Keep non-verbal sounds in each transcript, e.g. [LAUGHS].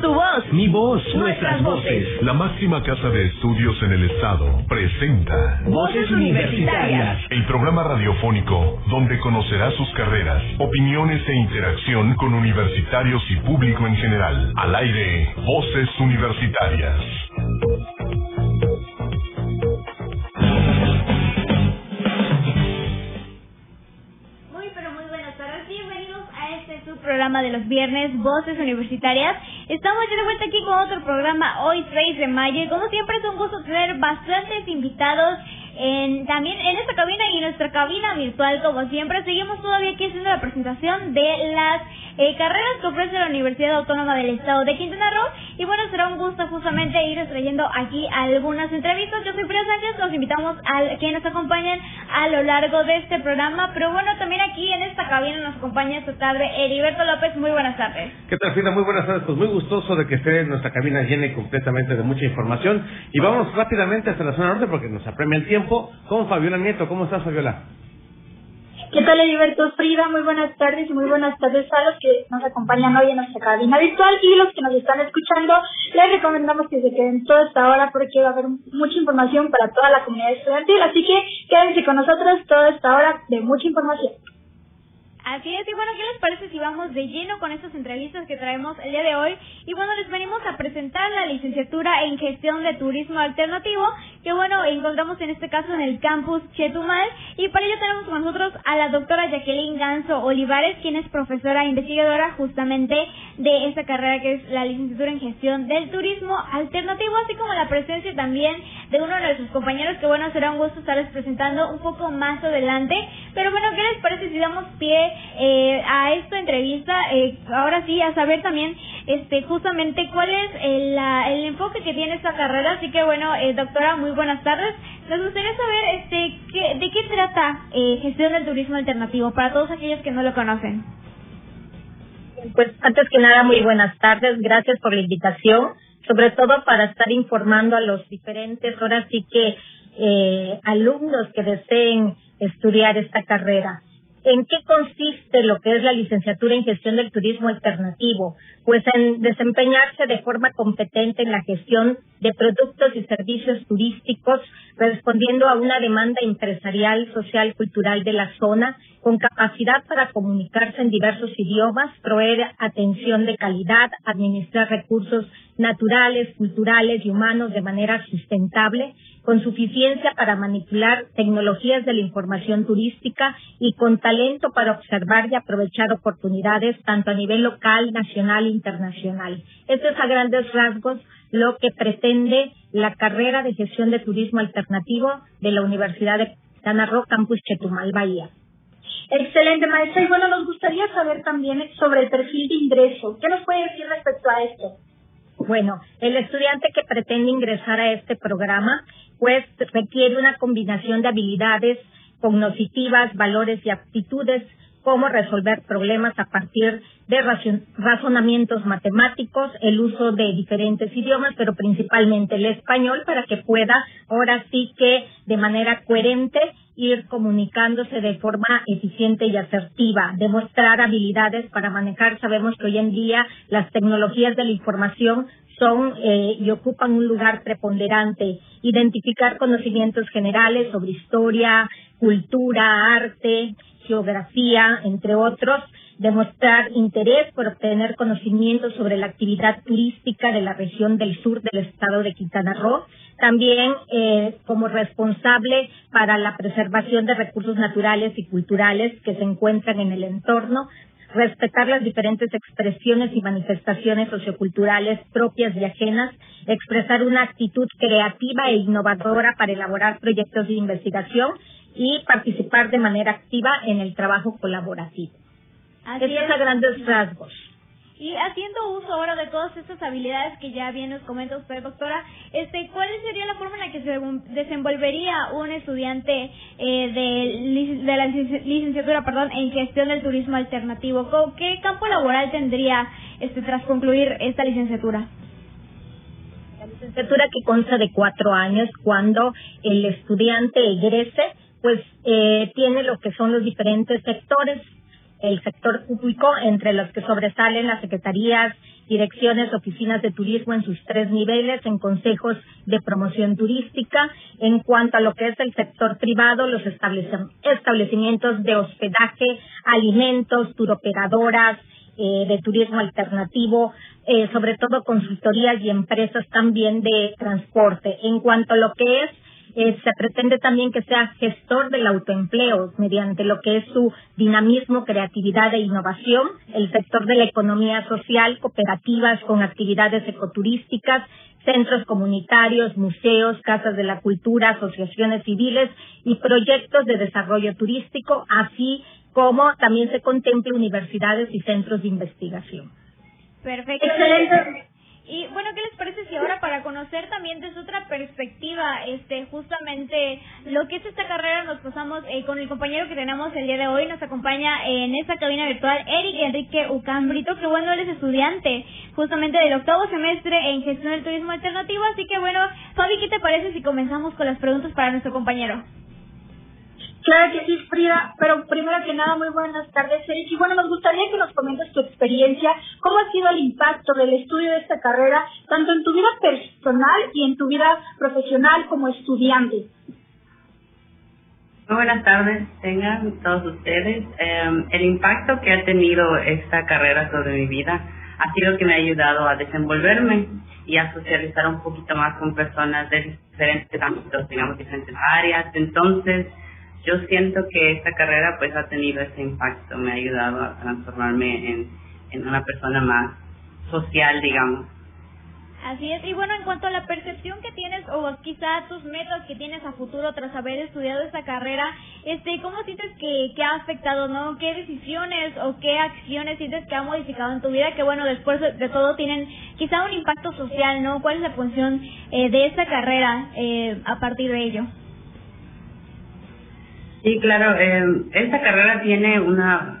Tu voz. Mi voz. Nuestras voces. La máxima casa de estudios en el estado presenta Voces Universitarias. El programa radiofónico donde conocerá sus carreras, opiniones e interacción con universitarios y público en general. Al aire, Voces Universitarias. Muy, pero muy buenas tardes. Bienvenidos a este su programa de los viernes, Voces Universitarias. Estamos ya de vuelta aquí con otro programa hoy 6 de mayo y como siempre es un gusto tener bastantes invitados en, también en esta cabina y en nuestra cabina virtual como siempre. Seguimos todavía aquí haciendo la presentación de las eh, carreras que ofrece la Universidad Autónoma del Estado de Quintana Roo y bueno, será un gusto justamente ir trayendo aquí algunas entrevistas. Yo soy Frida Sánchez, los invitamos a quienes nos acompañan a lo largo de este programa, pero bueno, también aquí en esta cabina nos acompaña esta tarde Heriberto López. Muy buenas tardes. ¿Qué tal, Frida? Muy buenas tardes. Pues muy gustoso de que esté nuestra cabina llena y completamente de mucha información. Y vamos rápidamente hasta la zona norte porque nos apremia el tiempo con Fabiola Nieto. ¿Cómo estás, Fabiola? ¿Qué tal, Heriberto Frida? Muy buenas tardes y muy buenas tardes a los que nos acompañan hoy en nuestra cabina virtual y los que nos están escuchando. Les recomendamos que se queden toda esta hora porque va a haber mucha información para toda la comunidad estudiantil, así que quédense con nosotros toda esta hora de mucha información. Así es, y bueno, ¿qué les parece si vamos de lleno con estas entrevistas que traemos el día de hoy? Y bueno, les venimos a presentar la licenciatura en gestión de turismo alternativo, que bueno, encontramos en este caso en el campus Chetumal, y para ello tenemos con nosotros a la doctora Jacqueline Ganso Olivares, quien es profesora e investigadora justamente de esta carrera que es la licenciatura en gestión del turismo alternativo, así como la presencia también de uno de nuestros compañeros, que bueno, será un gusto estarles presentando un poco más adelante, pero bueno, ¿qué les parece si damos pie eh, a esta entrevista, eh, ahora sí, a saber también este justamente cuál es el, el enfoque que tiene esta carrera. Así que bueno, eh, doctora, muy buenas tardes. Nos gustaría saber este qué, de qué trata eh, gestión del turismo alternativo para todos aquellos que no lo conocen. Pues antes que nada, muy buenas tardes. Gracias por la invitación, sobre todo para estar informando a los diferentes, ahora sí que eh, alumnos que deseen estudiar esta carrera. ¿En qué consiste lo que es la licenciatura en gestión del turismo alternativo? Pues en desempeñarse de forma competente en la gestión de productos y servicios turísticos, respondiendo a una demanda empresarial, social, cultural de la zona, con capacidad para comunicarse en diversos idiomas, proveer atención de calidad, administrar recursos naturales, culturales y humanos de manera sustentable, con suficiencia para manipular tecnologías de la información turística y con talento para observar y aprovechar oportunidades tanto a nivel local, nacional e internacional. Esto es a grandes rasgos lo que pretende la carrera de gestión de turismo alternativo de la Universidad de Quintana Roo, Campus Chetumal, Bahía. Excelente, maestra. Y bueno, nos gustaría saber también sobre el perfil de ingreso. ¿Qué nos puede decir respecto a esto? Bueno, el estudiante que pretende ingresar a este programa, pues requiere una combinación de habilidades cognitivas, valores y aptitudes, como resolver problemas a partir de razonamientos matemáticos, el uso de diferentes idiomas, pero principalmente el español, para que pueda ahora sí que de manera coherente ir comunicándose de forma eficiente y asertiva, demostrar habilidades para manejar. Sabemos que hoy en día las tecnologías de la información son eh, y ocupan un lugar preponderante. Identificar conocimientos generales sobre historia, cultura, arte, geografía, entre otros. Demostrar interés por obtener conocimientos sobre la actividad turística de la región del sur del estado de Quintana Roo. También eh, como responsable para la preservación de recursos naturales y culturales que se encuentran en el entorno, respetar las diferentes expresiones y manifestaciones socioculturales propias y ajenas, expresar una actitud creativa e innovadora para elaborar proyectos de investigación y participar de manera activa en el trabajo colaborativo. Así Eso es es. a grandes rasgos. Y haciendo uso ahora de todas estas habilidades que ya bien nos comenta usted, doctora, este, ¿cuál sería la forma en la que se desenvolvería un estudiante eh, de, la lic- licenciatura perdón, en gestión del turismo alternativo? ¿Con ¿Qué campo laboral tendría este, tras concluir esta licenciatura? La licenciatura que consta de cuatro años, cuando el estudiante egrese, pues eh, tiene lo que son los diferentes sectores, el sector público, entre los que sobresalen las secretarías direcciones, oficinas de turismo en sus tres niveles, en consejos de promoción turística. En cuanto a lo que es el sector privado, los establecimientos de hospedaje, alimentos, turoperadoras, eh, de turismo alternativo, eh, sobre todo consultorías y empresas también de transporte. En cuanto a lo que es eh, se pretende también que sea gestor del autoempleo mediante lo que es su dinamismo, creatividad e innovación, el sector de la economía social, cooperativas con actividades ecoturísticas, centros comunitarios, museos, casas de la cultura, asociaciones civiles y proyectos de desarrollo turístico, así como también se contempla universidades y centros de investigación. Perfecto. Excelente. Y bueno, ¿qué les parece si ahora para conocer también desde otra perspectiva, este, justamente lo que es esta carrera, nos pasamos eh, con el compañero que tenemos el día de hoy, nos acompaña en esta cabina virtual Eric Enrique Ucambrito, que bueno, él es estudiante justamente del octavo semestre en gestión del turismo alternativo, así que bueno, Fabi, ¿qué te parece si comenzamos con las preguntas para nuestro compañero? Claro que sí, Frida, pero primero que nada, muy buenas tardes, Eric. Y bueno, nos gustaría que nos comentes tu experiencia, cómo ha sido el impacto del estudio de esta carrera, tanto en tu vida personal y en tu vida profesional como estudiante. Muy buenas tardes, tengan todos ustedes. Em, el impacto que ha tenido esta carrera sobre mi vida ha sido que me ha ayudado a desenvolverme y a socializar un poquito más con personas de diferentes ámbitos, digamos, diferentes áreas. Entonces, yo siento que esta carrera pues ha tenido ese impacto, me ha ayudado a transformarme en, en una persona más social, digamos. Así es, y bueno, en cuanto a la percepción que tienes o quizá tus metas que tienes a futuro tras haber estudiado esta carrera, este, ¿cómo sientes que, que ha afectado, no? ¿Qué decisiones o qué acciones sientes que ha modificado en tu vida? Que bueno, después de todo tienen quizá un impacto social, ¿no? ¿Cuál es la función eh, de esta carrera eh, a partir de ello? Sí, claro. Eh, esta carrera tiene una,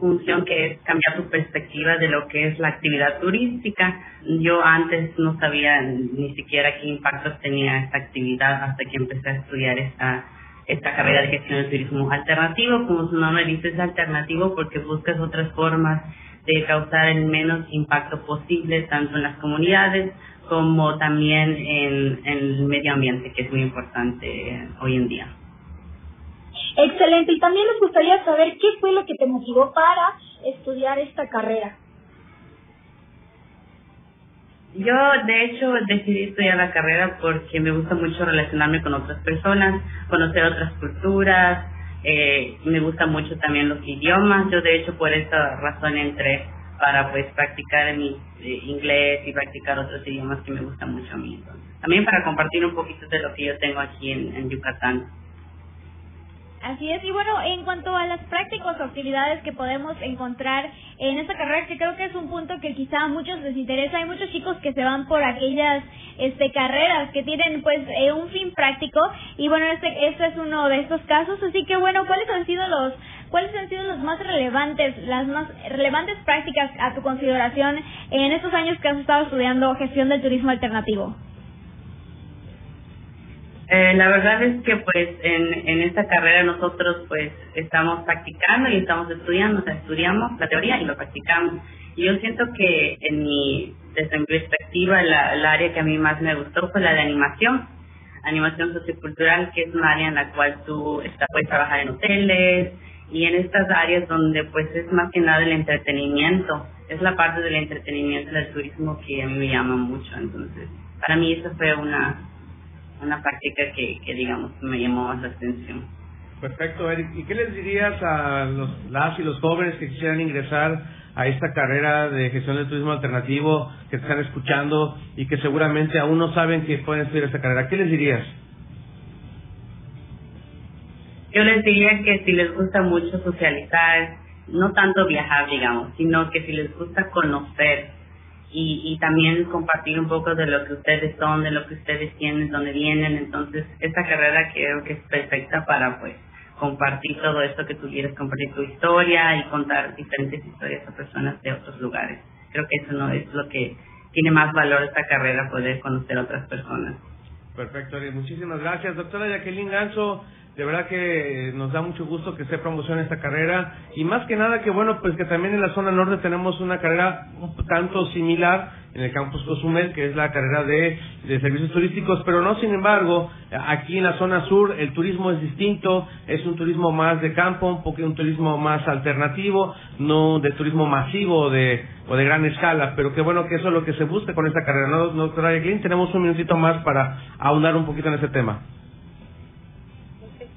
función que es cambiar tu perspectiva de lo que es la actividad turística. Yo antes no sabía ni siquiera qué impactos tenía esta actividad hasta que empecé a estudiar esta esta carrera de gestión del turismo alternativo. Como su nombre dice, es alternativo porque buscas otras formas de causar el menos impacto posible tanto en las comunidades como también en el medio ambiente, que es muy importante hoy en día. Excelente. Y también nos gustaría saber qué fue lo que te motivó para estudiar esta carrera. Yo, de hecho, decidí estudiar la carrera porque me gusta mucho relacionarme con otras personas, conocer otras culturas, eh, me gusta mucho también los idiomas. Yo, de hecho, por esa razón entré para pues practicar mi eh, inglés y practicar otros idiomas que me gustan mucho a mí. También para compartir un poquito de lo que yo tengo aquí en Yucatán. Así es, y bueno, en cuanto a las prácticas o actividades que podemos encontrar en esta carrera, que creo que es un punto que quizá a muchos les interesa, hay muchos chicos que se van por aquellas este carreras que tienen pues eh, un fin práctico y bueno, este este es uno de estos casos, así que bueno, ¿cuáles han sido los cuáles han sido los más relevantes, las más relevantes prácticas a tu consideración en estos años que has estado estudiando gestión del turismo alternativo? Eh, la verdad es que pues en, en esta carrera nosotros pues estamos practicando y estamos estudiando, o sea, estudiamos la teoría y lo practicamos. Y yo siento que en mi, desde mi perspectiva, la, el área que a mí más me gustó fue la de animación, animación sociocultural, que es un área en la cual tú está, puedes trabajar en hoteles y en estas áreas donde pues es más que nada el entretenimiento, es la parte del entretenimiento del turismo que a mí me llama mucho. Entonces, para mí eso fue una una práctica que, que digamos me llamó más la atención. Perfecto, Eric. ¿Y qué les dirías a los, las y los jóvenes que quisieran ingresar a esta carrera de gestión del turismo alternativo, que están escuchando y que seguramente aún no saben que pueden estudiar esta carrera? ¿Qué les dirías? Yo les diría que si les gusta mucho socializar, no tanto viajar, digamos, sino que si les gusta conocer y, y también compartir un poco de lo que ustedes son, de lo que ustedes tienen, dónde vienen. Entonces, esta carrera creo que es perfecta para pues compartir todo esto que tú quieres, compartir tu historia y contar diferentes historias a personas de otros lugares. Creo que eso no es lo que tiene más valor esta carrera, poder conocer a otras personas. Perfecto, Muchísimas gracias. Doctora Jacqueline Ganso, de verdad que nos da mucho gusto que se promocione esta carrera. Y más que nada que bueno, pues que también en la zona norte tenemos una carrera un tanto similar en el campus Cozumel, que es la carrera de, de servicios turísticos, pero no sin embargo, aquí en la zona sur el turismo es distinto, es un turismo más de campo, un poco un turismo más alternativo, no de turismo masivo de, o de gran escala, pero qué bueno que eso es lo que se busca con esta carrera, ¿no, doctora? Tenemos un minutito más para ahondar un poquito en ese tema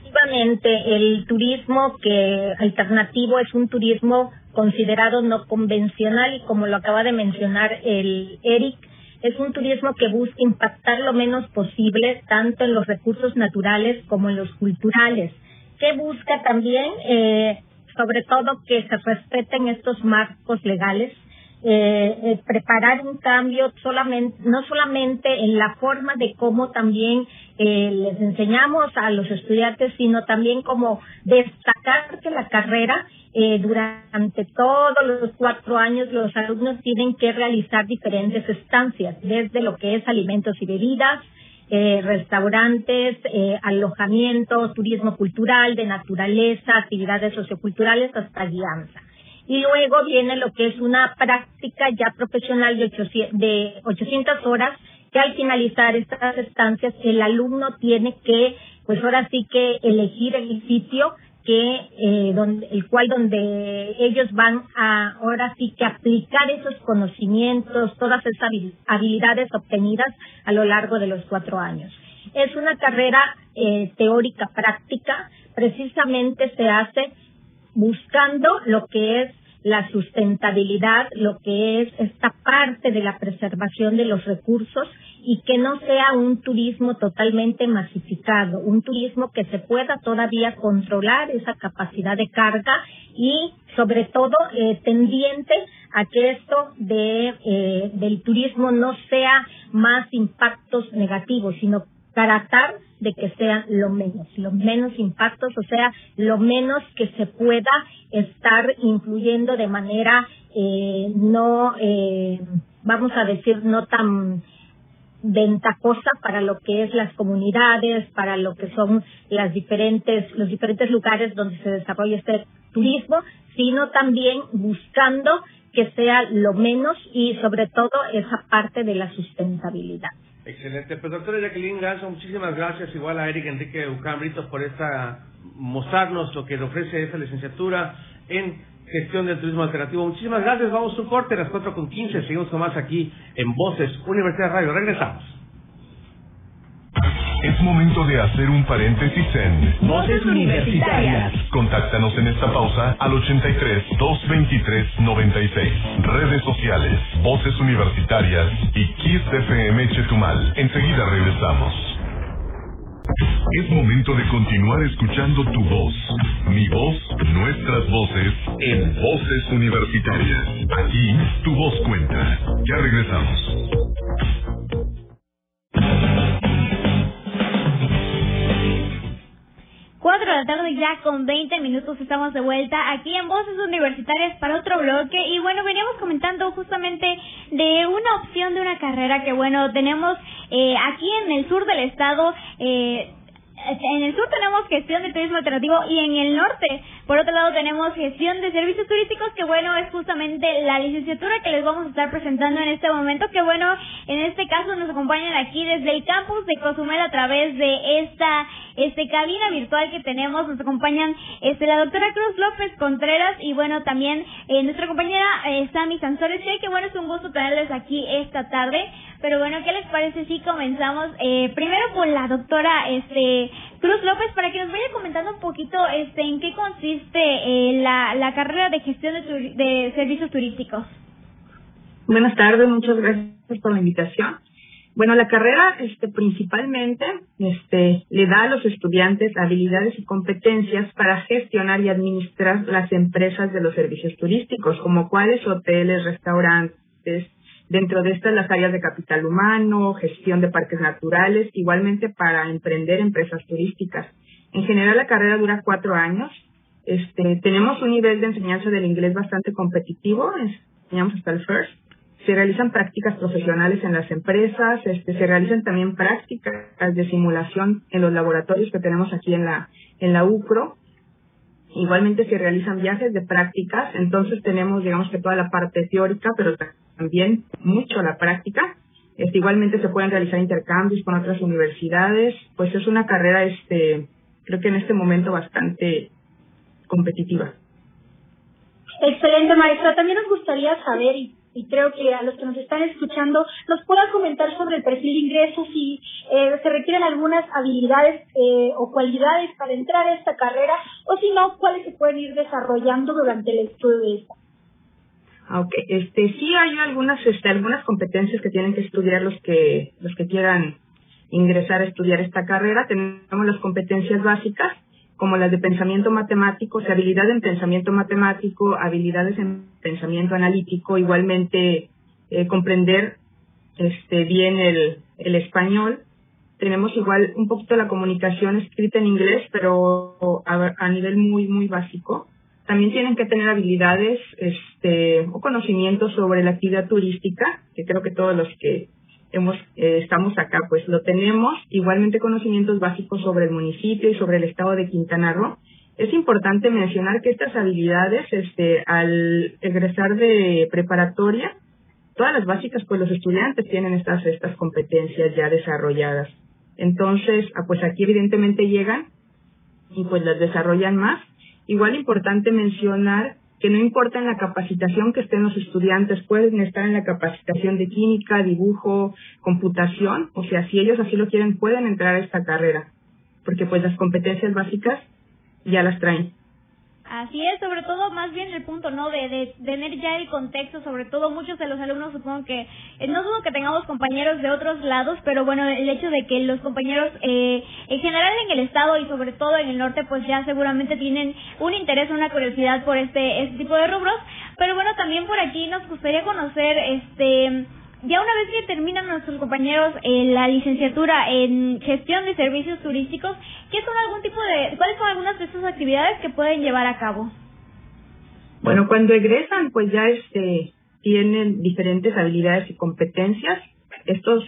efectivamente el turismo que alternativo es un turismo considerado no convencional y como lo acaba de mencionar el Eric, es un turismo que busca impactar lo menos posible tanto en los recursos naturales como en los culturales, que busca también eh, sobre todo que se respeten estos marcos legales eh, eh, preparar un cambio solamente, no solamente en la forma de cómo también eh, les enseñamos a los estudiantes, sino también como destacar que la carrera eh, durante todos los cuatro años los alumnos tienen que realizar diferentes estancias, desde lo que es alimentos y bebidas, eh, restaurantes, eh, alojamiento, turismo cultural, de naturaleza, actividades socioculturales hasta guianza y luego viene lo que es una práctica ya profesional de 800, de 800 horas que al finalizar estas estancias el alumno tiene que, pues ahora sí que elegir el sitio que eh, donde, el cual donde ellos van a ahora sí que aplicar esos conocimientos, todas esas habilidades obtenidas a lo largo de los cuatro años. Es una carrera eh, teórica práctica, precisamente se hace buscando lo que es la sustentabilidad, lo que es esta parte de la preservación de los recursos y que no sea un turismo totalmente masificado, un turismo que se pueda todavía controlar esa capacidad de carga y sobre todo eh, tendiente a que esto de eh, del turismo no sea más impactos negativos, sino tratar de que sean lo menos, los menos impactos, o sea, lo menos que se pueda estar influyendo de manera eh, no, eh, vamos a decir, no tan ventajosa para lo que es las comunidades, para lo que son las diferentes, los diferentes lugares donde se desarrolla este turismo, sino también buscando que sea lo menos y sobre todo esa parte de la sustentabilidad. Excelente. Pues doctora Jacqueline Ganso, muchísimas gracias igual a Eric Enrique Ucambrito por esta mostrarnos lo que le ofrece esta licenciatura en gestión del turismo alternativo. Muchísimas gracias. Vamos a un corte a las 4 con 15. Seguimos con más aquí en Voces Universidad Radio. Regresamos. Es momento de hacer un paréntesis en Voces Universitarias. Contáctanos en esta pausa al 83 223 96. Redes sociales, Voces Universitarias y Kiss FM Chetumal. Enseguida regresamos. Es momento de continuar escuchando tu voz, mi voz, nuestras voces en Voces Universitarias. Aquí tu voz cuenta. Ya regresamos. Cuatro de la tarde ya con 20 minutos estamos de vuelta aquí en Voces Universitarias para otro bloque. Y bueno, veníamos comentando justamente de una opción de una carrera que bueno, tenemos eh, aquí en el sur del estado eh, en el sur tenemos gestión de turismo alternativo y en el norte, por otro lado, tenemos gestión de servicios turísticos, que bueno, es justamente la licenciatura que les vamos a estar presentando en este momento, que bueno, en este caso nos acompañan aquí desde el campus de Cozumel a través de esta este cabina virtual que tenemos, nos acompañan este la doctora Cruz López Contreras y bueno, también eh, nuestra compañera eh, Sammy Sansores, que bueno, es un gusto tenerles aquí esta tarde. Pero bueno, ¿qué les parece si comenzamos eh, primero con la doctora este Cruz López para que nos vaya comentando un poquito este en qué consiste eh, la, la carrera de gestión de, de servicios turísticos? Buenas tardes, muchas gracias por la invitación. Bueno, la carrera este, principalmente este, le da a los estudiantes habilidades y competencias para gestionar y administrar las empresas de los servicios turísticos, como cuáles hoteles, restaurantes, Dentro de estas las áreas de capital humano, gestión de parques naturales, igualmente para emprender empresas turísticas. En general la carrera dura cuatro años. Este, tenemos un nivel de enseñanza del inglés bastante competitivo, enseñamos hasta el first. se realizan prácticas profesionales en las empresas, este, se realizan también prácticas de simulación en los laboratorios que tenemos aquí en la, en la UCRO. Igualmente se realizan viajes de prácticas, entonces tenemos, digamos que toda la parte teórica, pero también mucho la práctica. Este, igualmente se pueden realizar intercambios con otras universidades, pues es una carrera, este, creo que en este momento bastante competitiva. Excelente, maestra. También nos gustaría saber, y, creo que a los que nos están escuchando, nos puedan comentar sobre el perfil de ingresos, si eh, se requieren algunas habilidades eh, o cualidades para entrar a esta carrera, o si no, cuáles se pueden ir desarrollando durante el estudio de esta. Ah, okay. este, sí hay algunas, este, algunas competencias que tienen que estudiar los que, los que quieran ingresar a estudiar esta carrera. Tenemos las competencias básicas, como las de pensamiento matemático, o sea, habilidad en pensamiento matemático, habilidades en pensamiento analítico, igualmente eh, comprender este, bien el, el español. Tenemos igual un poquito la comunicación escrita en inglés, pero a, a nivel muy, muy básico. También tienen que tener habilidades este, o conocimientos sobre la actividad turística, que creo que todos los que hemos, eh, estamos acá, pues lo tenemos, igualmente conocimientos básicos sobre el municipio y sobre el estado de Quintana Roo. Es importante mencionar que estas habilidades, este, al egresar de preparatoria, todas las básicas, pues los estudiantes tienen estas, estas competencias ya desarrolladas. Entonces, ah, pues aquí evidentemente llegan y pues las desarrollan más. Igual importante mencionar que no importa en la capacitación que estén los estudiantes, pueden estar en la capacitación de química, dibujo, computación, o sea, si ellos así lo quieren, pueden entrar a esta carrera, porque pues las competencias básicas ya las traen. Así es, sobre todo más bien el punto, ¿no? De, de, tener ya el contexto, sobre todo muchos de los alumnos supongo que, eh, no dudo que tengamos compañeros de otros lados, pero bueno, el hecho de que los compañeros eh, en general en el estado y sobre todo en el norte pues ya seguramente tienen un interés, una curiosidad por este, este tipo de rubros, pero bueno, también por aquí nos gustaría conocer este ya una vez que terminan nuestros compañeros eh, la licenciatura en gestión de servicios turísticos, ¿qué son algún tipo de, cuáles son algunas de estas actividades que pueden llevar a cabo? Bueno, cuando egresan, pues ya este tienen diferentes habilidades y competencias. Estos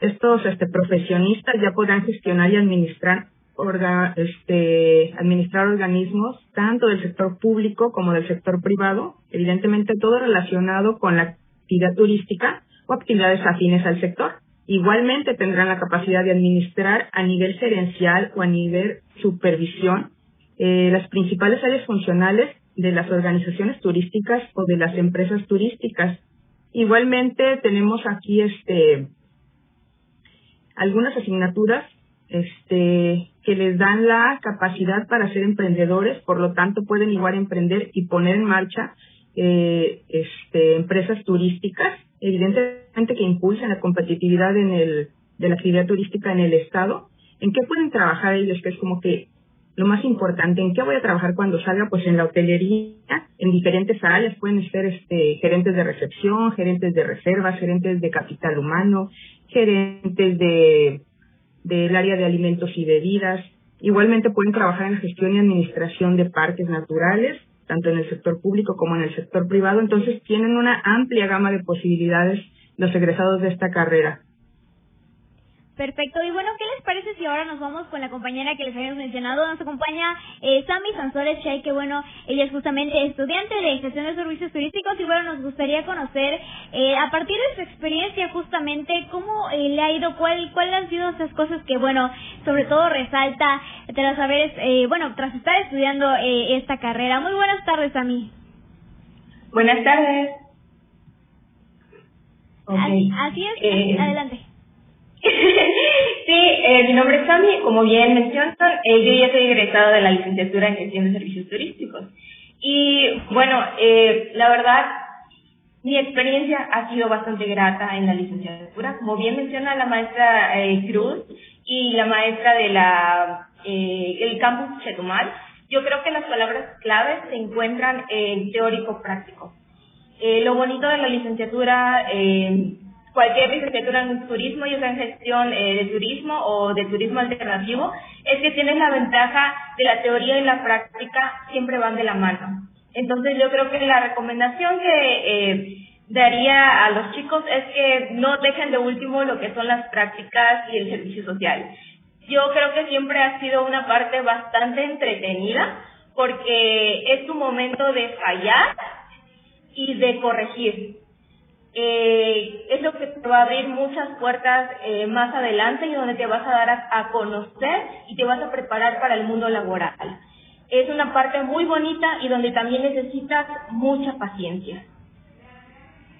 estos este profesionistas ya podrán gestionar y administrar orga, este administrar organismos tanto del sector público como del sector privado, evidentemente todo relacionado con la actividad turística o actividades afines al sector. Igualmente tendrán la capacidad de administrar a nivel gerencial o a nivel supervisión eh, las principales áreas funcionales de las organizaciones turísticas o de las empresas turísticas. Igualmente tenemos aquí este algunas asignaturas este que les dan la capacidad para ser emprendedores, por lo tanto pueden igual emprender y poner en marcha eh, este, empresas turísticas, evidentemente que impulsan la competitividad en el, de la actividad turística en el Estado. ¿En qué pueden trabajar ellos? Que es como que lo más importante, ¿en qué voy a trabajar cuando salga? Pues en la hotelería, en diferentes áreas, pueden ser este, gerentes de recepción, gerentes de reservas, gerentes de capital humano, gerentes de del área de alimentos y bebidas. Igualmente pueden trabajar en la gestión y administración de parques naturales, tanto en el sector público como en el sector privado, entonces tienen una amplia gama de posibilidades los egresados de esta carrera. Perfecto. Y bueno, ¿qué les parece si ahora nos vamos con la compañera que les habíamos mencionado? Nos acompaña eh, Sami Sansores Chay, que bueno, ella es justamente estudiante de gestión de servicios turísticos y bueno, nos gustaría conocer eh, a partir de su experiencia justamente cómo eh, le ha ido, cuál, cuáles han sido esas cosas que bueno, sobre todo resalta tras saber, eh, bueno, tras estar estudiando eh, esta carrera. Muy buenas tardes, Sami. Buenas tardes. Okay. Así es, eh, adelante. Sí, eh, mi nombre es Sami, como bien mencionan, eh, yo ya soy egresado de la licenciatura en gestión de servicios turísticos. Y bueno, eh, la verdad, mi experiencia ha sido bastante grata en la licenciatura. Como bien menciona la maestra eh, Cruz y la maestra de la eh, el campus Chetumal, yo creo que las palabras claves se encuentran en teórico práctico. Eh, lo bonito de la licenciatura eh, cualquier licenciatura en turismo y en gestión eh, de turismo o de turismo alternativo, es que tienes la ventaja de la teoría y la práctica siempre van de la mano. Entonces yo creo que la recomendación que eh, daría a los chicos es que no dejen de último lo que son las prácticas y el servicio social. Yo creo que siempre ha sido una parte bastante entretenida porque es tu momento de fallar y de corregir. Eh, es lo que te va a abrir muchas puertas eh, más adelante y donde te vas a dar a, conocer y te vas a preparar para el mundo laboral. Es una parte muy bonita y donde también necesitas mucha paciencia.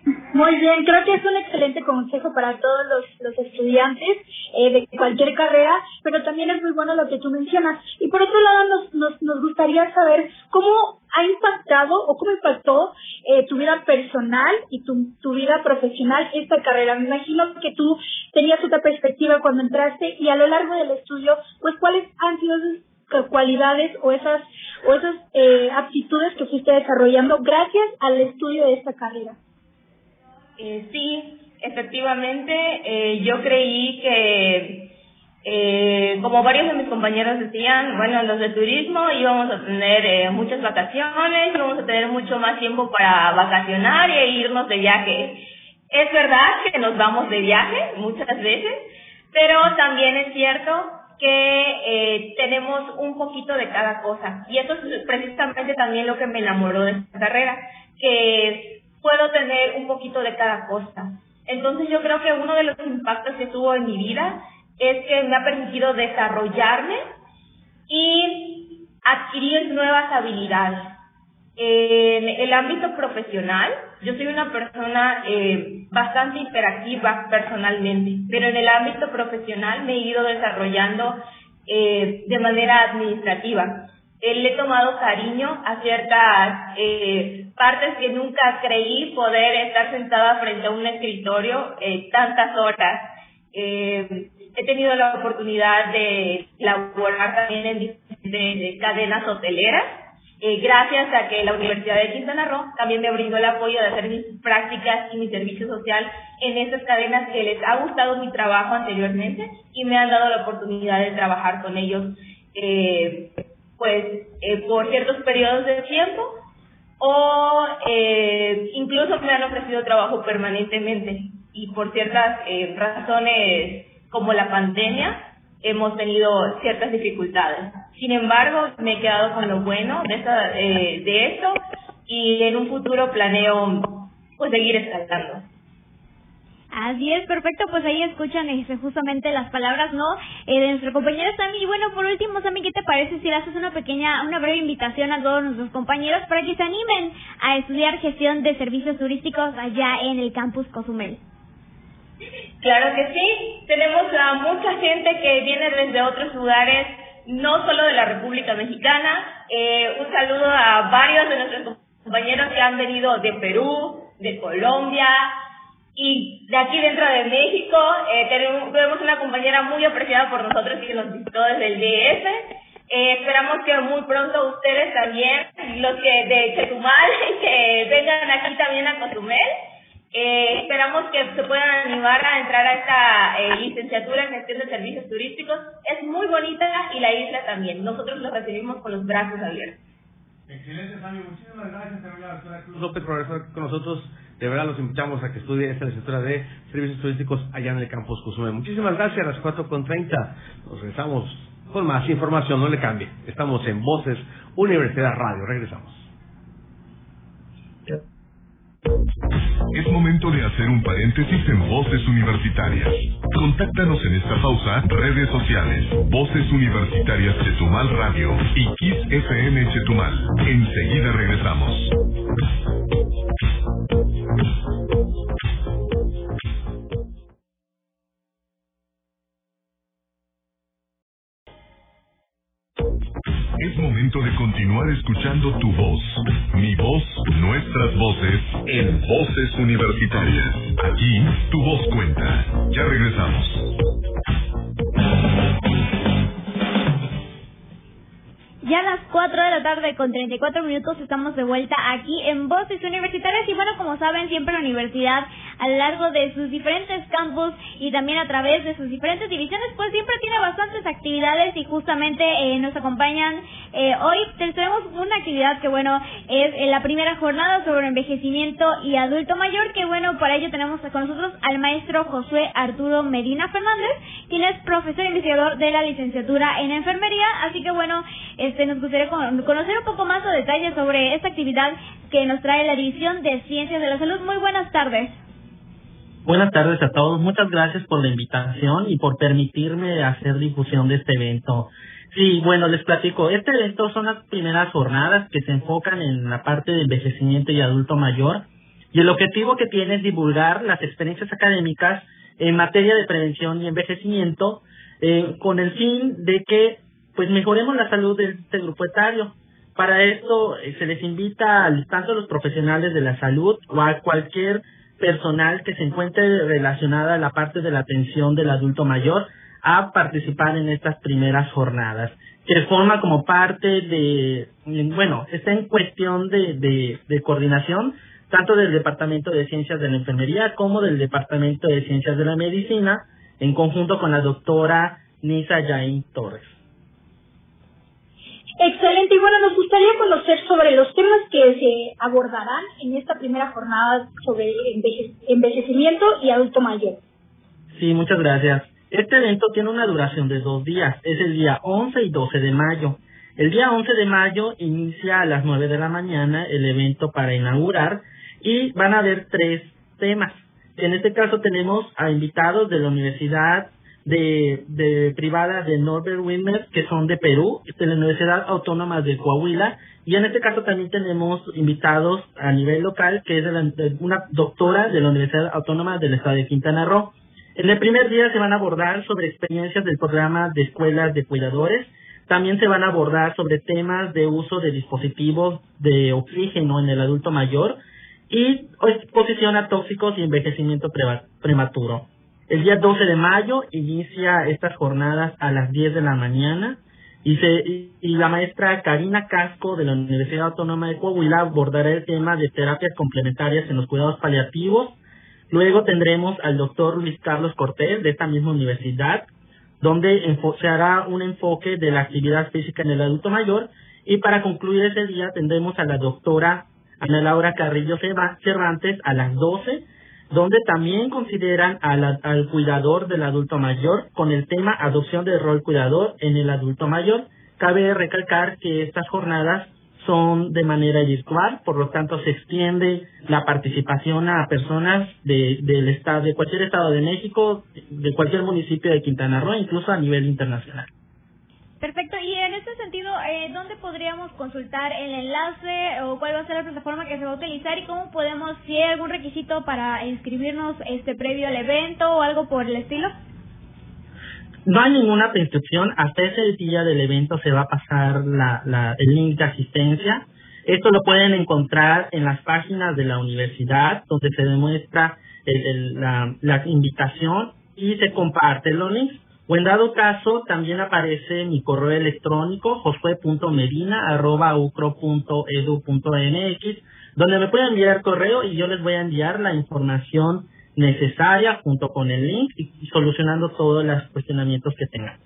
Muy bien, creo que es un excelente consejo para todos los, los estudiantes eh, de cualquier carrera, pero también es muy bueno lo que tú mencionas. Y por otro lado, nos, nos, nos gustaría saber cómo ha impactado o cómo impactó eh, tu vida personal y tu, tu vida profesional esta carrera. Me imagino que tú tenías otra perspectiva cuando entraste y a lo largo del estudio, pues cuáles han sido esas cualidades o esas o esas eh, aptitudes que fuiste desarrollando gracias al estudio de esta carrera. Eh, sí, efectivamente, eh, yo creí que, eh, como varios de mis compañeros decían, bueno, los de turismo íbamos a tener eh, muchas vacaciones, íbamos a tener mucho más tiempo para vacacionar e irnos de viaje. Es verdad que nos vamos de viaje muchas veces, pero también es cierto que eh, tenemos un poquito de cada cosa. Y eso es precisamente también lo que me enamoró de esta carrera, que puedo tener un poquito de cada cosa. Entonces yo creo que uno de los impactos que tuvo en mi vida es que me ha permitido desarrollarme y adquirir nuevas habilidades. En el ámbito profesional, yo soy una persona eh, bastante interactiva personalmente, pero en el ámbito profesional me he ido desarrollando eh, de manera administrativa. Eh, le he tomado cariño a ciertas eh, partes que nunca creí poder estar sentada frente a un escritorio eh, tantas horas. Eh, he tenido la oportunidad de laborar también en diferentes cadenas hoteleras. Eh, gracias a que la Universidad de Quintana Roo también me brindó el apoyo de hacer mis prácticas y mi servicio social en esas cadenas que les ha gustado mi trabajo anteriormente y me han dado la oportunidad de trabajar con ellos eh, pues eh, por ciertos periodos de tiempo o eh, incluso me han ofrecido trabajo permanentemente y por ciertas eh, razones como la pandemia hemos tenido ciertas dificultades. Sin embargo, me he quedado con lo bueno de, esta, eh, de esto y en un futuro planeo pues seguir escalando. Así es, perfecto, pues ahí escuchan este, justamente las palabras, ¿no? Eh, de nuestra compañera Sammy. Y bueno, por último, Sammy, ¿qué te parece si le haces una pequeña, una breve invitación a todos nuestros compañeros para que se animen a estudiar gestión de servicios turísticos allá en el campus Cozumel? Claro que sí, tenemos a mucha gente que viene desde otros lugares, no solo de la República Mexicana. Eh, un saludo a varios de nuestros compañeros que han venido de Perú, de Colombia, y de aquí dentro de México eh, tenemos, una compañera muy apreciada por nosotros y que nos visitó desde el DF. Eh, esperamos que muy pronto ustedes también, los que de Chetumal, [LAUGHS] que vengan aquí también a Cozumel. Eh, esperamos que se puedan animar a entrar a esta eh, licenciatura en gestión de servicios turísticos. Es muy bonita y la isla también. Nosotros los recibimos con los brazos abiertos. Excelente, Sammy. Muchísimas gracias, López, por estar con nosotros. De verdad los invitamos a que estudie esta licenciatura de servicios turísticos allá en el campus Cozumel. Muchísimas gracias, a las 4.30 nos regresamos con más información, no le cambie. Estamos en Voces Universidad Radio, regresamos. Es momento de hacer un paréntesis en Voces Universitarias. Contáctanos en esta pausa, redes sociales, Voces Universitarias Chetumal Radio y Kiss Chetumal. Enseguida regresamos. Es momento de continuar escuchando tu voz, mi voz, nuestras voces, en Voces Universitarias. Aquí, tu voz cuenta. Ya regresamos. Ya a las 4 de la tarde con 34 minutos estamos de vuelta aquí en Voces Universitarias y bueno, como saben, siempre la universidad a lo largo de sus diferentes campus y también a través de sus diferentes divisiones, pues siempre tiene bastantes actividades y justamente eh, nos acompañan eh, hoy. Tenemos una actividad que, bueno, es eh, la primera jornada sobre envejecimiento y adulto mayor, que, bueno, para ello tenemos con nosotros al maestro Josué Arturo Medina Fernández, quien es profesor investigador de la licenciatura en enfermería. Así que, bueno, este nos gustaría conocer un poco más de detalles sobre esta actividad que nos trae la División de Ciencias de la Salud. Muy buenas tardes. Buenas tardes a todos. Muchas gracias por la invitación y por permitirme hacer difusión de este evento. Sí, bueno, les platico. Este evento son las primeras jornadas que se enfocan en la parte de envejecimiento y adulto mayor. Y el objetivo que tiene es divulgar las experiencias académicas en materia de prevención y envejecimiento eh, con el fin de que pues mejoremos la salud de este grupo etario. Para esto eh, se les invita a tanto a los profesionales de la salud o a cualquier personal que se encuentre relacionada a la parte de la atención del adulto mayor a participar en estas primeras jornadas, que forma como parte de, bueno, está en cuestión de, de, coordinación tanto del Departamento de Ciencias de la Enfermería como del Departamento de Ciencias de la Medicina, en conjunto con la doctora Nisa Yain Torres. Excelente, y bueno, nos gustaría conocer sobre los temas que se abordarán en esta primera jornada sobre envejecimiento y adulto mayor. Sí, muchas gracias. Este evento tiene una duración de dos días, es el día 11 y 12 de mayo. El día 11 de mayo inicia a las 9 de la mañana el evento para inaugurar y van a haber tres temas. En este caso tenemos a invitados de la Universidad de, de privadas de Norbert Wimmer, que son de Perú, de la Universidad Autónoma de Coahuila, y en este caso también tenemos invitados a nivel local, que es de, una doctora de la Universidad Autónoma del Estado de Quintana Roo. En el primer día se van a abordar sobre experiencias del programa de escuelas de cuidadores, también se van a abordar sobre temas de uso de dispositivos de oxígeno en el adulto mayor y exposición a tóxicos y envejecimiento prematuro. El día 12 de mayo inicia estas jornadas a las 10 de la mañana y, la maestra Karina Casco de la Universidad Autónoma de Coahuila abordará el tema de terapias complementarias en los cuidados paliativos. Luego tendremos al doctor Luis Carlos Cortés de esta misma universidad, donde se hará un enfoque de la actividad física en el adulto mayor. Y para concluir ese día tendremos a la doctora Ana Laura Carrillo Cervantes a las 12 donde también consideran al, cuidador del adulto mayor con el tema adopción del rol cuidador en el adulto mayor. Cabe recalcar que estas jornadas son de manera virtual, por lo tanto se extiende la participación a personas de, del estado, de cualquier estado de México, de cualquier municipio de Quintana Roo, incluso a nivel internacional. Perfecto, y en este sentido, eh, ¿dónde podríamos consultar el enlace o cuál va a ser la plataforma que se va a utilizar y cómo podemos, si hay algún requisito para inscribirnos este previo al evento o algo por el estilo? No hay ninguna prescripción, hasta ese día del evento se va a pasar la, la, el link de asistencia. Esto lo pueden encontrar en las páginas de la universidad, donde se demuestra el, la, invitación y se comparte los links o en dado caso, también aparece mi correo electrónico, josue.medina.ucro.edu.mx, donde me pueden enviar correo y yo les voy a enviar la información necesaria junto con el link y solucionando todos los cuestionamientos que tengan.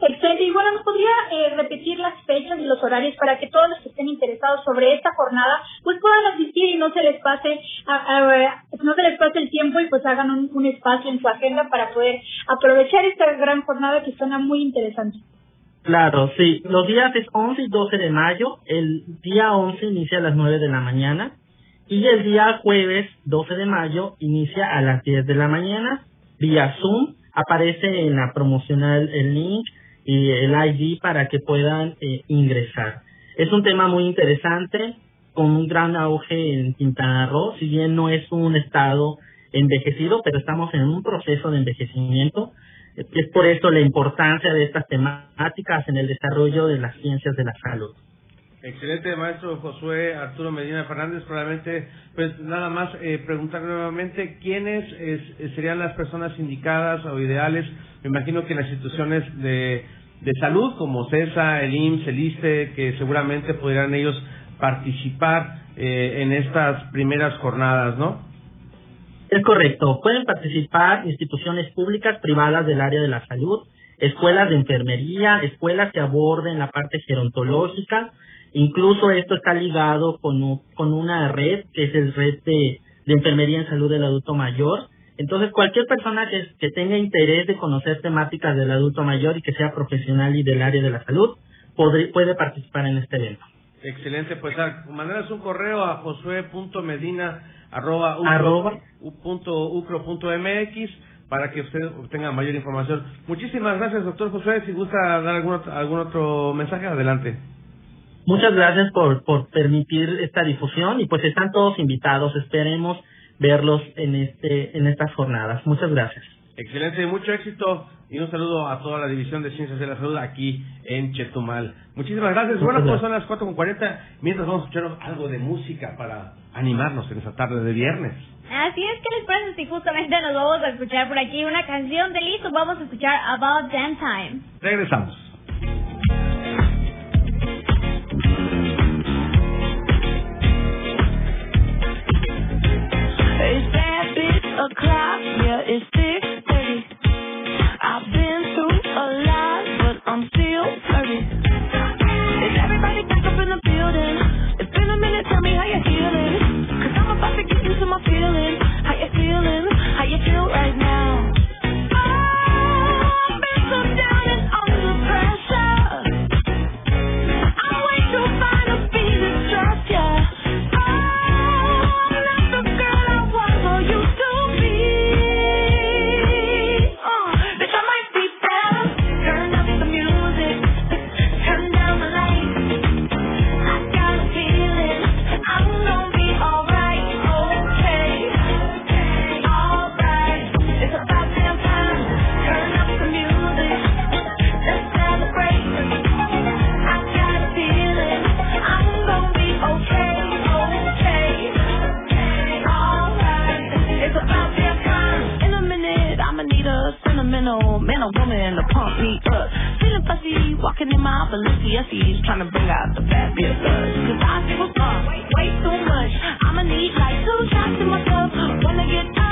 Excelente. Y bueno, ¿nos podría eh, repetir las fechas y los horarios para que todos los que estén interesados sobre esta jornada pues puedan asistir y no se les pase a, no se les pase el tiempo y pues hagan un, espacio en su agenda para poder aprovechar esta gran jornada que suena muy interesante? Claro, sí. Los días es 11 y 12 de mayo. El día 11 inicia a las 9 de la mañana y el día jueves 12 de mayo inicia a las 10 de la mañana vía Zoom. Aparece en la promocional el link y el ID para que puedan eh, ingresar. Es un tema muy interesante, con un gran auge en Quintana Roo, si bien no es un estado envejecido, pero estamos en un proceso de envejecimiento. Es por eso la importancia de estas temáticas en el desarrollo de las ciencias de la salud. Excelente, maestro Josué Arturo Medina Fernández. Probablemente, pues nada más eh, preguntar nuevamente quiénes serían las personas indicadas o ideales. Me imagino que las instituciones de de salud como CESA, el IMSS, el ISTE, que seguramente podrían ellos participar eh, en estas primeras jornadas, ¿no? Es correcto. Pueden participar instituciones públicas, privadas del área de la salud, escuelas de enfermería, escuelas que aborden la parte gerontológica. Incluso esto está ligado con, con una red, que es el red de, de enfermería en salud del adulto mayor. Entonces, cualquier persona que, que tenga interés de conocer temáticas del adulto mayor y que sea profesional y del área de la salud, puede participar en este evento. Excelente, pues ah, mandas un correo a josué.medina arroba, para que usted obtenga mayor información. Muchísimas gracias, doctor Josué. Si gusta dar algún, algún otro mensaje, adelante. Muchas gracias por, por permitir esta difusión y pues están todos invitados. Esperemos verlos en este en estas jornadas. Muchas gracias. Excelente, mucho éxito y un saludo a toda la División de Ciencias de la Salud aquí en Chetumal. Muchísimas gracias. Bueno, pues son las 4.40, mientras vamos a escuchar algo de música para animarnos en esta tarde de viernes. Así es que les parece si justamente nos vamos a escuchar por aquí una canción de listo, vamos a escuchar About Damn Time. Regresamos. about the fabulous. Cause I feel tough, way, wait too much. I'ma need like two shots in my cup. Wanna get tired.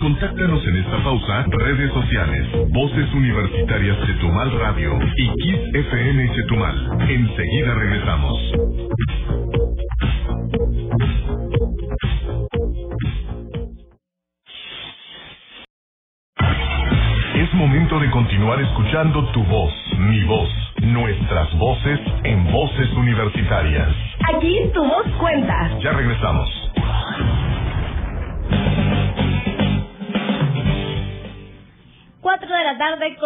Contáctanos en esta pausa, redes sociales, Voces Universitarias Chetumal Radio y Kiss FM Chetumal. Enseguida regresamos. Es momento de continuar escuchando tu voz, mi voz, nuestras voces en Voces Universitarias. Aquí tu voz cuenta. Ya regresamos.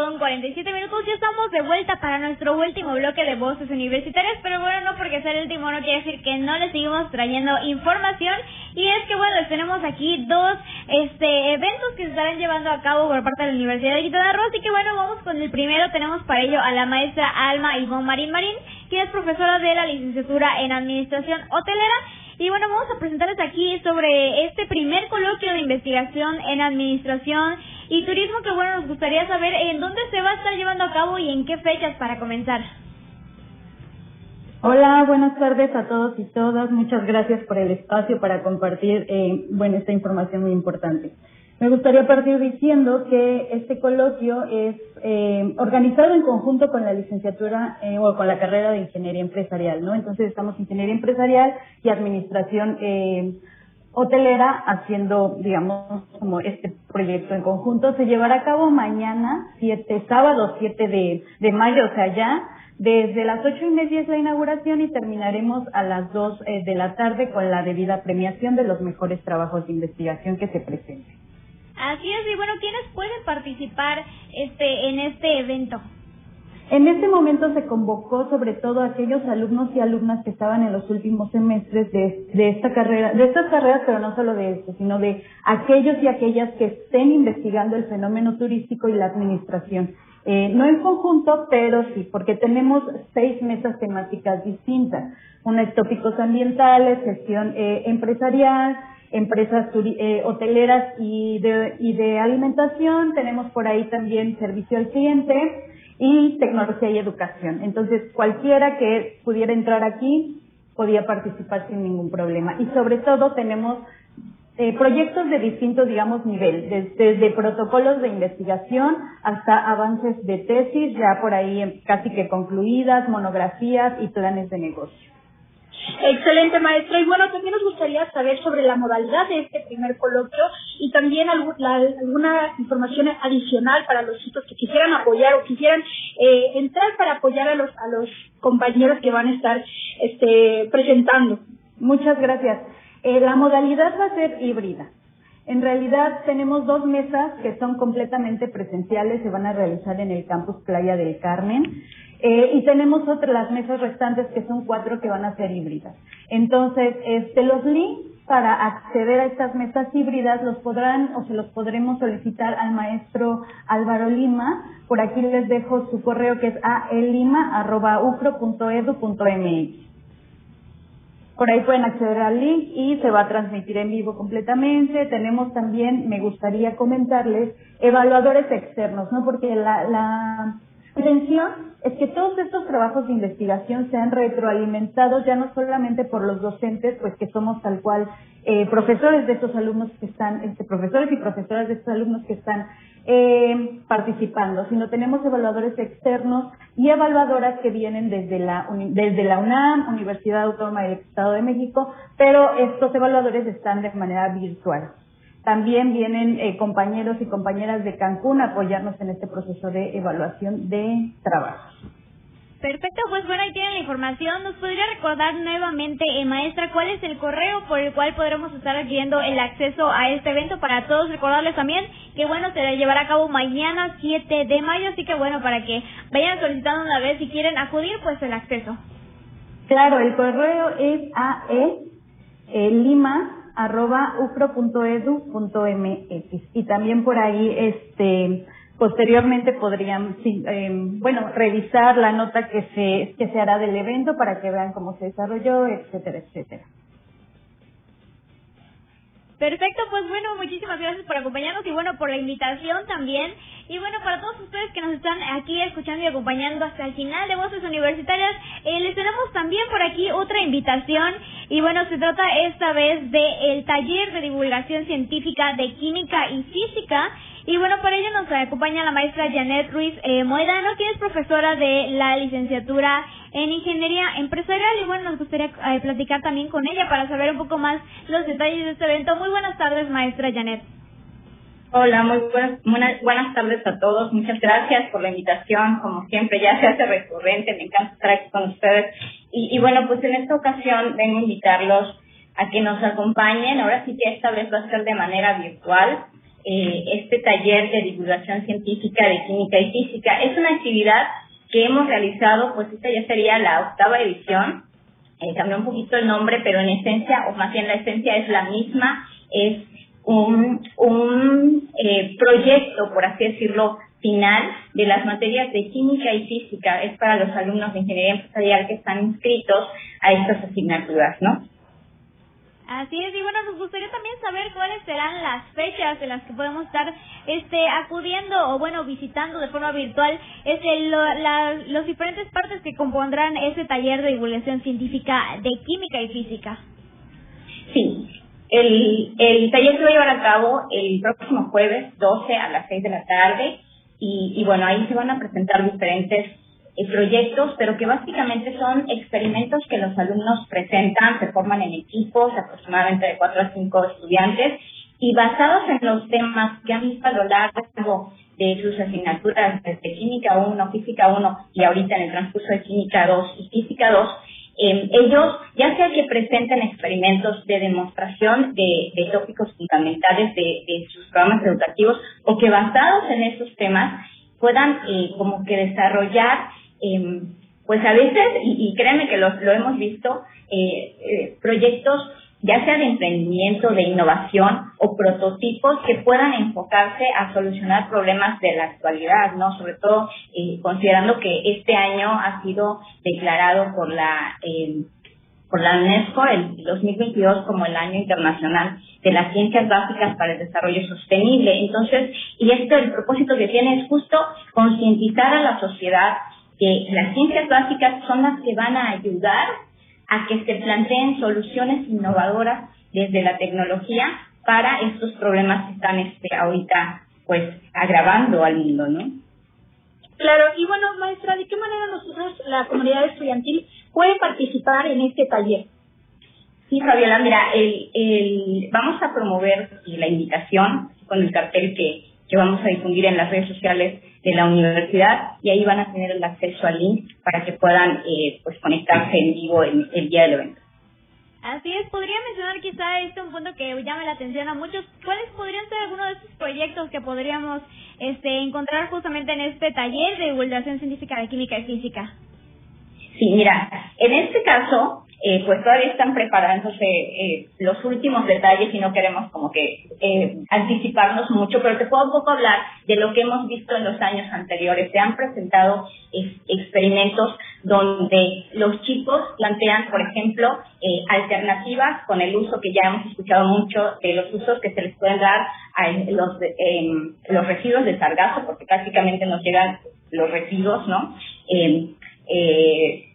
Con 47 minutos. Ya estamos de vuelta para nuestro último bloque de voces universitarias, pero bueno, no porque sea el último no quiere decir que no les seguimos trayendo información. Y es que bueno, tenemos aquí dos este eventos que se estarán llevando a cabo por parte de la Universidad de Quintana Roo. Así que bueno, vamos con el primero. Tenemos para ello a la maestra Alma Ivonne Marín Marín, quien es profesora de la licenciatura en Administración Hotelera. Y bueno, vamos a presentarles aquí sobre este primer coloquio de investigación en Administración y turismo que bueno, nos gustaría saber en dónde se va a estar llevando a cabo y en qué fechas para comenzar. Hola, buenas tardes a todos y todas. Muchas gracias por el espacio para compartir eh, bueno, esta información muy importante. Me gustaría partir diciendo que este coloquio es eh, organizado en conjunto con la licenciatura eh, o con la carrera de ingeniería empresarial, ¿no? Entonces estamos ingeniería empresarial y administración eh, hotelera haciendo, digamos, como este proyecto en conjunto. Se llevará a cabo mañana, siete, sábado 7 de, de mayo, o sea, ya. Desde las ocho y media es la inauguración y terminaremos a las dos eh, de la tarde con la debida premiación de los mejores trabajos de investigación que se presenten. Así es, y bueno, ¿quiénes pueden participar este en este evento? En este momento se convocó sobre todo a aquellos alumnos y alumnas que estaban en los últimos semestres de, de esta carrera, de estas carreras, pero no solo de esto, sino de aquellos y aquellas que estén investigando el fenómeno turístico y la administración. Eh, no en conjunto, pero sí, porque tenemos seis mesas temáticas distintas. Una es tópicos ambientales, gestión eh, empresarial, empresas eh, hoteleras y de, y de alimentación. Tenemos por ahí también servicio al cliente y tecnología y educación. Entonces, cualquiera que pudiera entrar aquí podía participar sin ningún problema. Y sobre todo tenemos eh, proyectos de distinto, digamos, nivel, desde, desde, protocolos de investigación hasta avances de tesis, ya por ahí casi que concluidas, monografías y planes de negocio. Excelente, maestra. Y bueno, también nos gustaría saber sobre la modalidad de este primer coloquio y también alguna información adicional para los chicos que quisieran apoyar o quisieran eh, entrar para apoyar a los, a los compañeros que van a estar este, presentando. Muchas gracias. Eh, la modalidad va a ser híbrida. En realidad tenemos dos mesas que son completamente presenciales, se van a realizar en el campus Playa del Carmen. Eh, y tenemos otras, las mesas restantes que son cuatro que van a ser híbridas. Entonces, este, los links para acceder a estas mesas híbridas los podrán o se los podremos solicitar al maestro Álvaro Lima. Por aquí les dejo su correo que es aelima.ucro.edu.mx. Por ahí pueden acceder al link y se va a transmitir en vivo completamente. Tenemos también, me gustaría comentarles, evaluadores externos, ¿no? Porque la, la intención es que todos estos trabajos de investigación sean retroalimentados ya no solamente por los docentes, pues que somos tal cual eh, profesores de estos alumnos que están, este, profesores y profesoras de estos alumnos que están eh, participando, sino tenemos evaluadores externos y evaluadoras que vienen desde la, desde la UNAM, Universidad Autónoma del Estado de México, pero estos evaluadores están de manera virtual. También vienen eh, compañeros y compañeras de Cancún a apoyarnos en este proceso de evaluación de trabajo. Perfecto, pues bueno, ahí tienen la información. ¿Nos podría recordar nuevamente, eh, maestra, cuál es el correo por el cual podremos estar adquiriendo el acceso a este evento? Para todos, recordarles también que bueno, se llevará a cabo mañana 7 de mayo, así que bueno, para que vayan solicitando una vez si quieren acudir, pues el acceso. Claro, el correo es ae eh, lima arroba ucro.edu.mx y también por ahí este posteriormente podrían eh, bueno revisar la nota que se que se hará del evento para que vean cómo se desarrolló etcétera etcétera Perfecto, pues bueno, muchísimas gracias por acompañarnos y bueno, por la invitación también. Y bueno, para todos ustedes que nos están aquí escuchando y acompañando hasta el final de Voces Universitarias, eh, les tenemos también por aquí otra invitación. Y bueno, se trata esta vez de el taller de divulgación científica de química y física. Y bueno, para ello nos acompaña la maestra Janet Ruiz eh, Moedano, que es profesora de la licenciatura en ingeniería empresarial y bueno, nos gustaría eh, platicar también con ella para saber un poco más los detalles de este evento. Muy buenas tardes, maestra Janet. Hola, muy buenas, buenas, tardes a todos. Muchas gracias por la invitación. Como siempre, ya se hace recurrente. Me encanta estar aquí con ustedes. Y, y bueno, pues en esta ocasión vengo a invitarlos a que nos acompañen. Ahora sí que esta vez va a ser de manera virtual eh, este taller de divulgación científica de química y física. Es una actividad que hemos realizado, pues esta ya sería la octava edición, eh, cambió un poquito el nombre, pero en esencia, o más bien la esencia es la misma, es un, un eh, proyecto, por así decirlo, final de las materias de química y física. Es para los alumnos de ingeniería empresarial que están inscritos a estas asignaturas, ¿no? Así es, y bueno, nos gustaría también saber cuáles serán las fechas en las que podemos estar este acudiendo o bueno, visitando de forma virtual este lo, la, los diferentes partes que compondrán ese taller de divulgación científica de química y física. Sí, el, el taller se va a llevar a cabo el próximo jueves 12 a las 6 de la tarde y, y bueno, ahí se van a presentar diferentes proyectos, pero que básicamente son experimentos que los alumnos presentan, se forman en equipos, aproximadamente de cuatro a cinco estudiantes, y basados en los temas que han visto a lo largo de sus asignaturas desde Química 1, Física 1 y ahorita en el transcurso de Química 2 y Física 2, eh, ellos, ya sea que presenten experimentos de demostración de, de tópicos fundamentales de, de, sus programas educativos o que basados en esos temas puedan eh, como que desarrollar eh, pues a veces, y, y créanme que lo, lo hemos visto, eh, eh, proyectos ya sea de emprendimiento, de innovación o prototipos que puedan enfocarse a solucionar problemas de la actualidad, ¿no? Sobre todo eh, considerando que este año ha sido declarado por la eh, por la UNESCO el 2022 como el año internacional de las ciencias básicas para el desarrollo sostenible. Entonces, y este el propósito que tiene es justo concientizar a la sociedad que las ciencias básicas son las que van a ayudar a que se planteen soluciones innovadoras desde la tecnología para estos problemas que están este, ahorita pues agravando al mundo, ¿no? Claro, y bueno, maestra, ¿de qué manera nosotros, la comunidad estudiantil, puede participar en este taller? Sí, Fabiola, mira, el, el, vamos a promover la invitación con el cartel que, que vamos a difundir en las redes sociales de la universidad y ahí van a tener el acceso al link para que puedan eh, pues conectarse en vivo el día del evento. Así es, podría mencionar quizá este un punto que llame la atención a muchos. ¿Cuáles podrían ser algunos de estos proyectos que podríamos este, encontrar justamente en este taller de divulgación científica de química y física? Sí, mira, en este caso, eh, pues todavía están preparándose eh, los últimos detalles y no queremos como que eh, anticiparnos mucho, pero te puedo un poco hablar de lo que hemos visto en los años anteriores. Se han presentado experimentos donde los chicos plantean, por ejemplo, alternativas con el uso que ya hemos escuchado mucho de los usos que se les pueden dar a los, los residuos de sargazo, porque prácticamente nos llegan los residuos, ¿no? eh,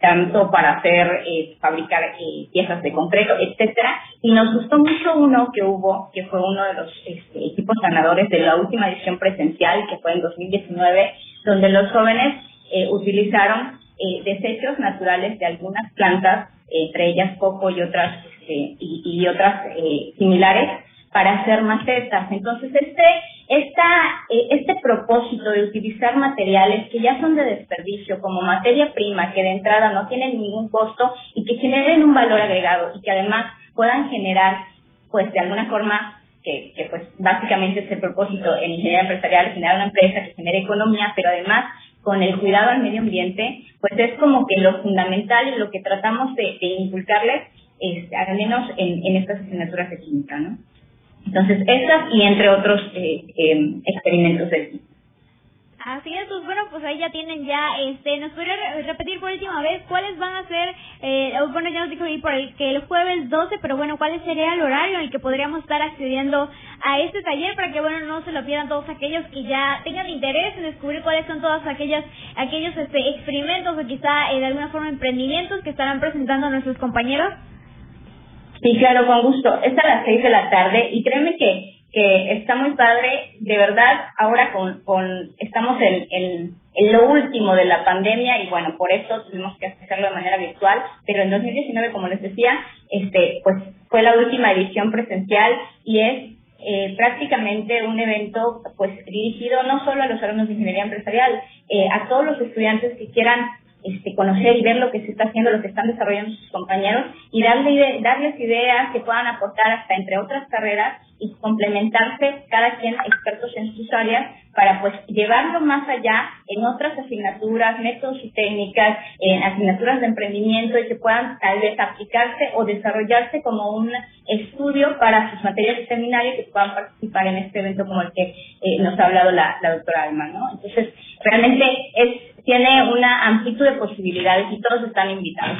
tanto para hacer, eh, fabricar eh, piezas de concreto, etcétera. Y nos gustó mucho uno que hubo, que fue uno de los este, equipos ganadores de la última edición presencial, que fue en 2019, donde los jóvenes eh, utilizaron eh, desechos naturales de algunas plantas, entre ellas coco y otras, este, y, y otras eh, similares, para hacer macetas. Entonces, este, esta, eh, este propósito de utilizar materiales que ya son de desperdicio como materia prima, que de entrada no tienen ningún costo y que generen un valor agregado y que además puedan generar, pues de alguna forma, que, que pues básicamente es el propósito en ingeniería empresarial, generar una empresa que genere economía, pero además con el cuidado al medio ambiente, pues es como que lo fundamental y lo que tratamos de, de inculcarles, es, al menos en, en estas asignaturas de química, ¿no? Entonces, estas y entre otros eh, eh, experimentos Así es, pues bueno, pues ahí ya tienen ya, este, nos podría repetir por última vez cuáles van a ser, eh, bueno, ya nos dijo ahí por el que el jueves 12, pero bueno, cuál sería el horario en el que podríamos estar accediendo a este taller para que, bueno, no se lo pierdan todos aquellos que ya tengan interés en descubrir cuáles son todas aquellas, aquellos, este, experimentos o quizá eh, de alguna forma emprendimientos que estarán presentando nuestros compañeros. Sí, claro, con gusto. Es a las seis de la tarde y créeme que, que está muy padre. De verdad, ahora con, con estamos en, en, lo último de la pandemia y bueno, por eso tuvimos que hacerlo de manera virtual. Pero en 2019, como les decía, este, pues fue la última edición presencial y es eh, prácticamente un evento pues dirigido no solo a los alumnos de ingeniería empresarial, eh, a todos los estudiantes que quieran este, conocer y ver lo que se está haciendo, lo que están desarrollando sus compañeros y darle, darles ideas que puedan aportar hasta entre otras carreras y complementarse cada quien expertos en sus áreas para pues llevarlo más allá en otras asignaturas, métodos y técnicas, en asignaturas de emprendimiento y que puedan tal vez aplicarse o desarrollarse como un estudio para sus materias de seminario que puedan participar en este evento como el que eh, nos ha hablado la, la doctora Alma, ¿no? Entonces, realmente es tiene una amplitud de posibilidades y todos están invitados.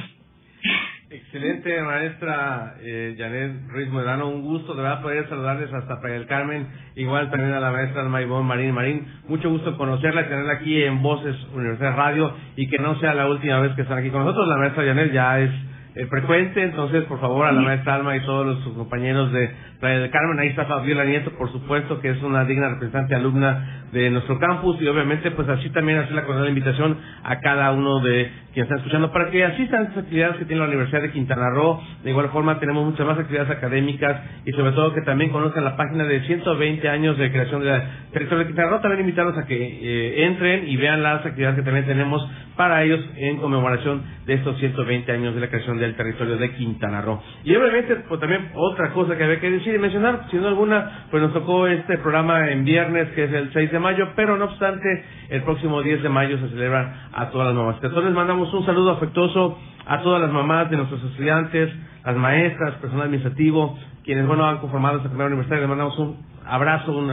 Excelente, maestra eh, Janet Ruiz Modano. Un gusto de verdad poder saludarles hasta Playa del Carmen. Igual también a la maestra Maybón Marín Marín. Mucho gusto conocerla y tenerla aquí en Voces Universidad Radio y que no sea la última vez que están aquí con nosotros. La maestra Janet ya es eh, frecuente, entonces por favor a la maestra Alma y todos los compañeros de Playa del Carmen, ahí está Fabiola Nieto, por supuesto que es una digna representante alumna de nuestro campus y obviamente pues así también hacer la cordial invitación a cada uno de quienes están escuchando para que asistan a estas actividades que tiene la Universidad de Quintana Roo. De igual forma tenemos muchas más actividades académicas y sobre todo que también conozcan la página de 120 años de creación de la territorio de Quintana Roo. También invitarlos a que eh, entren y vean las actividades que también tenemos para ellos en conmemoración de estos 120 años de la creación del territorio de Quintana Roo. Y obviamente pues también otra cosa que había que decir y mencionar, si no alguna, pues nos tocó este programa en viernes que es el 6 de mayo, pero no obstante, el próximo 10 de mayo se celebra a todas las mamás. Entonces les mandamos un saludo afectuoso a todas las mamás de nuestros estudiantes, las maestras, personal administrativo, quienes bueno han conformado esta primera universidad, les mandamos un abrazo, un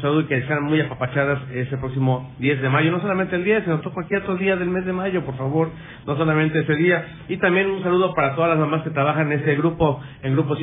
saludo y que sean muy apapachadas ese próximo 10 de mayo, no solamente el día, sino cualquier otro día del mes de mayo, por favor, no solamente ese día. Y también un saludo para todas las mamás que trabajan en este grupo, en Grupo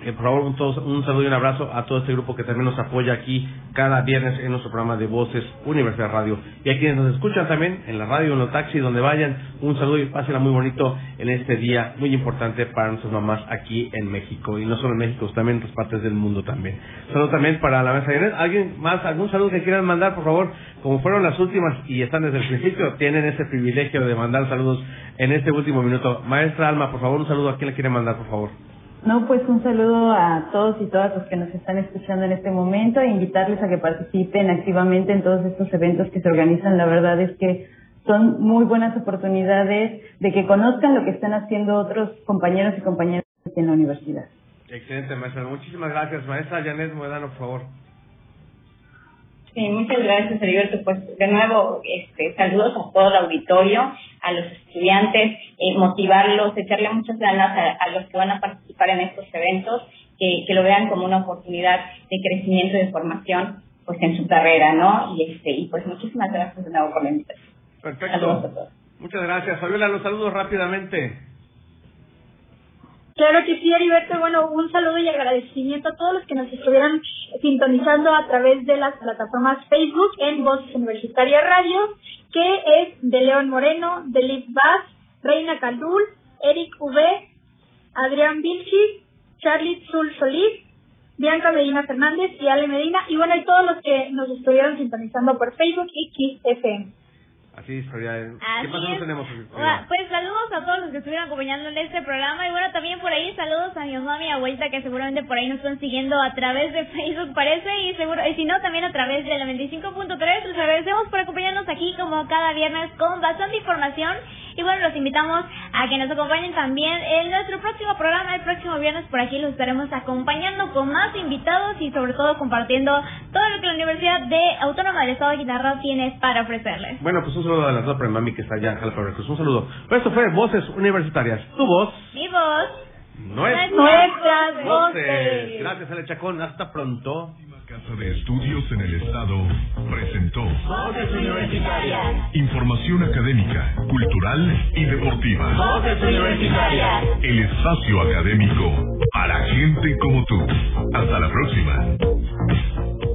CIRCE por favor, un, un, saludo y un abrazo a todo este grupo que también nos apoya aquí cada viernes en nuestro programa de Voces Universidad Radio. Y a quienes nos escuchan también en la radio, en los taxis, donde vayan, un saludo y pásenla muy bonito en este día muy importante para nuestras mamás aquí en México. Y no solo en México, también en otras partes del mundo también. Saludo también para la mesa de ¿Alguien más, algún saludo que quieran mandar, por favor? Como fueron las últimas y están desde el principio, tienen ese privilegio de mandar saludos en este último minuto. Maestra Alma, por favor, un saludo a quien le quiere mandar, por favor. No, pues un saludo a todos y todas los que nos están escuchando en este momento e invitarles a que participen activamente en todos estos eventos que se organizan. La verdad es que son muy buenas oportunidades de que conozcan lo que están haciendo otros compañeros y compañeras en la universidad. Excelente, maestra. Muchísimas gracias. Maestra Janet Moedano, por favor. Sí, muchas gracias, Heriberto. Pues de nuevo, este, saludos a todo el auditorio, a los estudiantes, eh, motivarlos, echarle muchas ganas a, los que van a participar en estos eventos, que, que lo vean como una oportunidad de crecimiento y de formación pues en su carrera, ¿no? Y este y pues muchísimas gracias de nuevo por la invitación. Perfecto. Muchas gracias. Fabiola, los saludos rápidamente. Claro que sí, Heriberto. Bueno, un saludo y agradecimiento a todos los que nos estuvieran sintonizando a través de las plataformas Facebook en Voz Universitaria Radio, que es de León Moreno, de Liz Bass, Reina Caldul, Eric V, Adrián Vilchis, Charlie Zul Solís, Bianca Medina Fernández y Ale Medina, y bueno, y todos los que nos estuvieron sintonizando por Facebook y Kiss FM. Así es, ¿Qué más tenemos? Pues saludos a todos los que estuvieron acompañando en este programa y bueno, también por ahí saludos a mi mamá, a mi abuelita que seguramente por ahí nos están siguiendo a través de Facebook parece y seguro y si no también a través de la 25.3. Les agradecemos por acompañarnos aquí como cada viernes con bastante información y bueno, los invitamos a que nos acompañen también en nuestro próximo programa, el próximo viernes por aquí los estaremos acompañando con más invitados y sobre todo compartiendo todo lo que la Universidad de Autónoma del Estado de Quintana Roo tiene para ofrecerles. Bueno, pues un saludo a la doctora Mami que está allá en Jalapa Un saludo. Pues esto fue Voces Universitarias. Tu voz. Mi voz. Nuestras, voces. Gracias, Ale Chacón. Hasta pronto. Casa de Estudios en el Estado presentó Voces Universitarias. Información académica, cultural y deportiva. Voces Universitarias. El espacio académico para gente como tú. Hasta la próxima.